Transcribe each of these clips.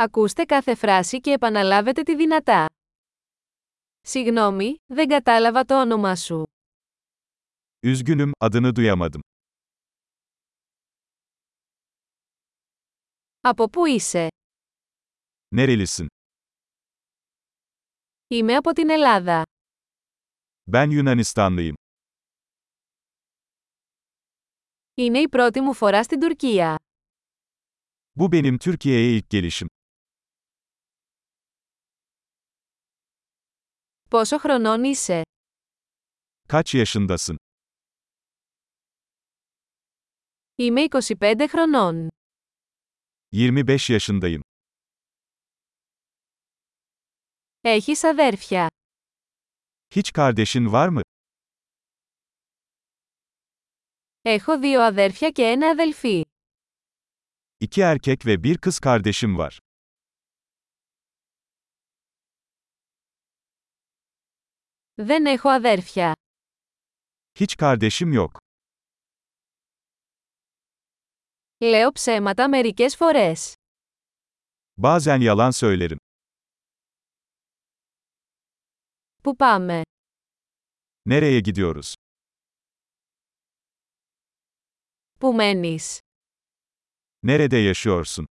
Ακούστε κάθε φράση και επαναλάβετε τη δυνατά. Συγγνώμη, δεν κατάλαβα το όνομά σου. Üzgünüm, adını duyamadım. Από πού είσαι; Nerelisin? Είμαι από την Ελλάδα. Ben Yunanistanlıyım. Είναι η πρώτη μου φορά στην Τουρκία. Bu benim Türkiye'ye ilk gelişim. Πόσο χρονών είσαι? Kaç yaşındasın? Είμαι 25 χρονών. 25 yaşındayım. Έχεις αδέρφια. Hiç kardeşin var mı? Έχω δύο αδέρφια και ένα αδελφή. İki erkek ve bir kız kardeşim var. Δεν έχω αδέρφια. Hiç kardeşim yok. Λέω ψέματα μερικές φορές. Bazen yalan söylerim. Πού πάμε; Nereye gidiyoruz? Πού μένεις; Nerede yaşıyorsun?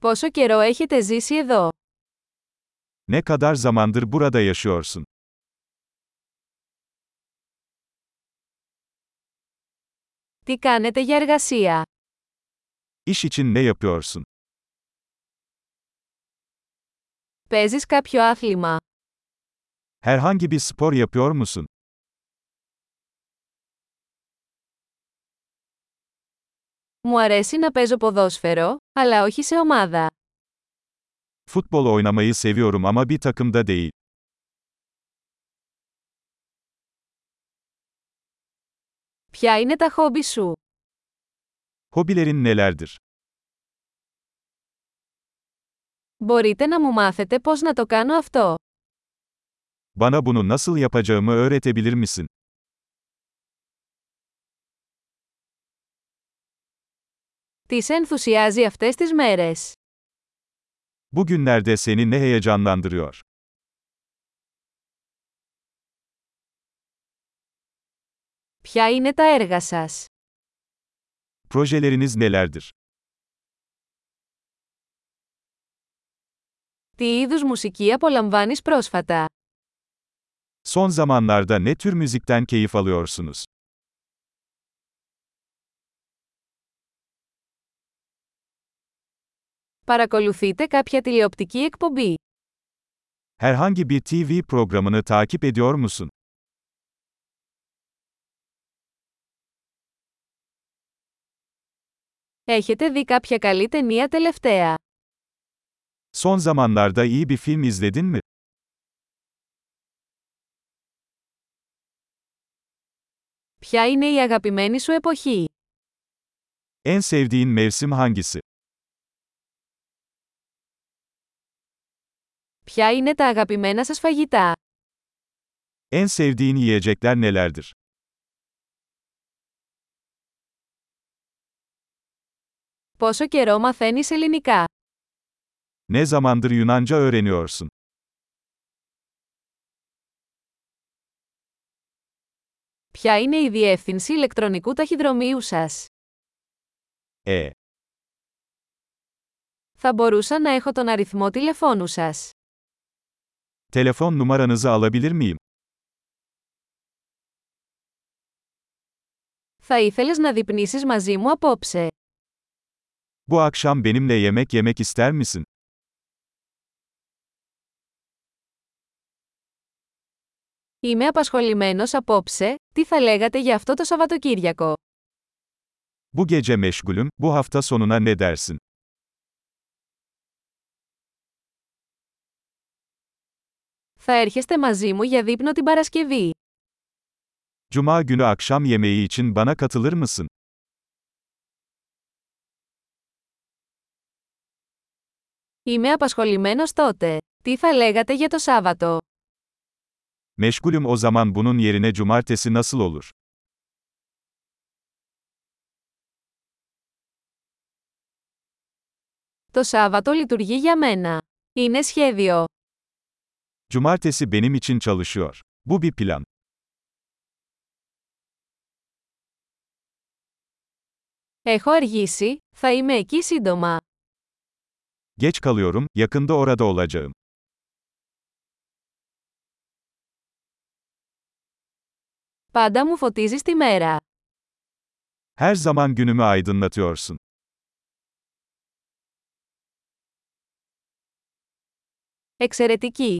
Πόσο καιρό έχετε ζήσει εδώ; Ne kadar zamandır burada yaşıyorsun? Τι κάνετε για εργασία? İş için ne yapıyorsun? Παίζεις κάποιο άθλημα? Herhangi bir spor yapıyor musun? Μου αρέσει να παίζω ποδόσφαιρο, αλλά όχι σε ομάδα. Futbol oynamayı seviyorum ama bir takımda değil. Ποια είναι τα χόμπι σου? Hobilerin nelerdir? Μπορείτε να μου μάθετε πώς να το κάνω αυτό. Bana bunu nasıl yapacağımı öğretebilir misin? Τι σε ενθουσιάζει αυτές τις μέρες? Bugünlerde seni ne heyecanlandırıyor? Ποια είναι τα έργα σας? Projeleriniz nelerdir? Τι είδους μουσική απολαμβάνεις πρόσφατα? Son zamanlarda ne tür müzikten keyif alıyorsunuz? Παρακολουθείτε κάποια τηλεοπτική εκπομπή. Herhangi bir TV programını takip ediyor musun? Έχετε δει κάποια καλή ταινία τελευταία; Son zamanlarda iyi bir film izledin mi? Ποια είναι η αγαπημένη σου εποχή; En sevdiğin mevsim hangisi? Ποια είναι τα αγαπημένα σας φαγητά; En sevdiğin yiyecekler nelerdir? Πόσο καιρό μαθαίνεις ελληνικά; Ne zamandır Yunanca öğreniyorsun? Ποια είναι η διεύθυνση ηλεκτρονικού ταχυδρομείου σας; E. Θα μπορούσα να έχω τον αριθμό τηλεφώνου σας. Telefon numaranızı alabilir miyim? Θα ήθελες να δειπνήσεις μαζί μου απόψε. Bu akşam benimle yemek yemek ister misin? Είμαι απασχολημένος απόψε, τι θα λέγατε για αυτό το Σαββατοκύριακο. Bu gece meşgulüm, bu hafta sonuna ne dersin? Θα έρχεστε μαζί μου για δείπνο την Παρασκευή. Cuma günü akşam yemeği için bana katılır mısın? Είμαι απασχολημένος τότε. Τι θα λέγατε για το Σάββατο; Meşgulüm o zaman bunun yerine cumartesi nasıl olur? Το Σάββατο λειτουργεί για μένα. Είναι σχέδιο. Cumartesi benim için çalışıyor. Bu bir plan. Έχω αργήσει, θα είμαι εκεί σύντομα. Geç kalıyorum, yakında orada olacağım. Πάντα μου φωτίζεις τη μέρα. Her zaman günümü aydınlatıyorsun. Εξαιρετική!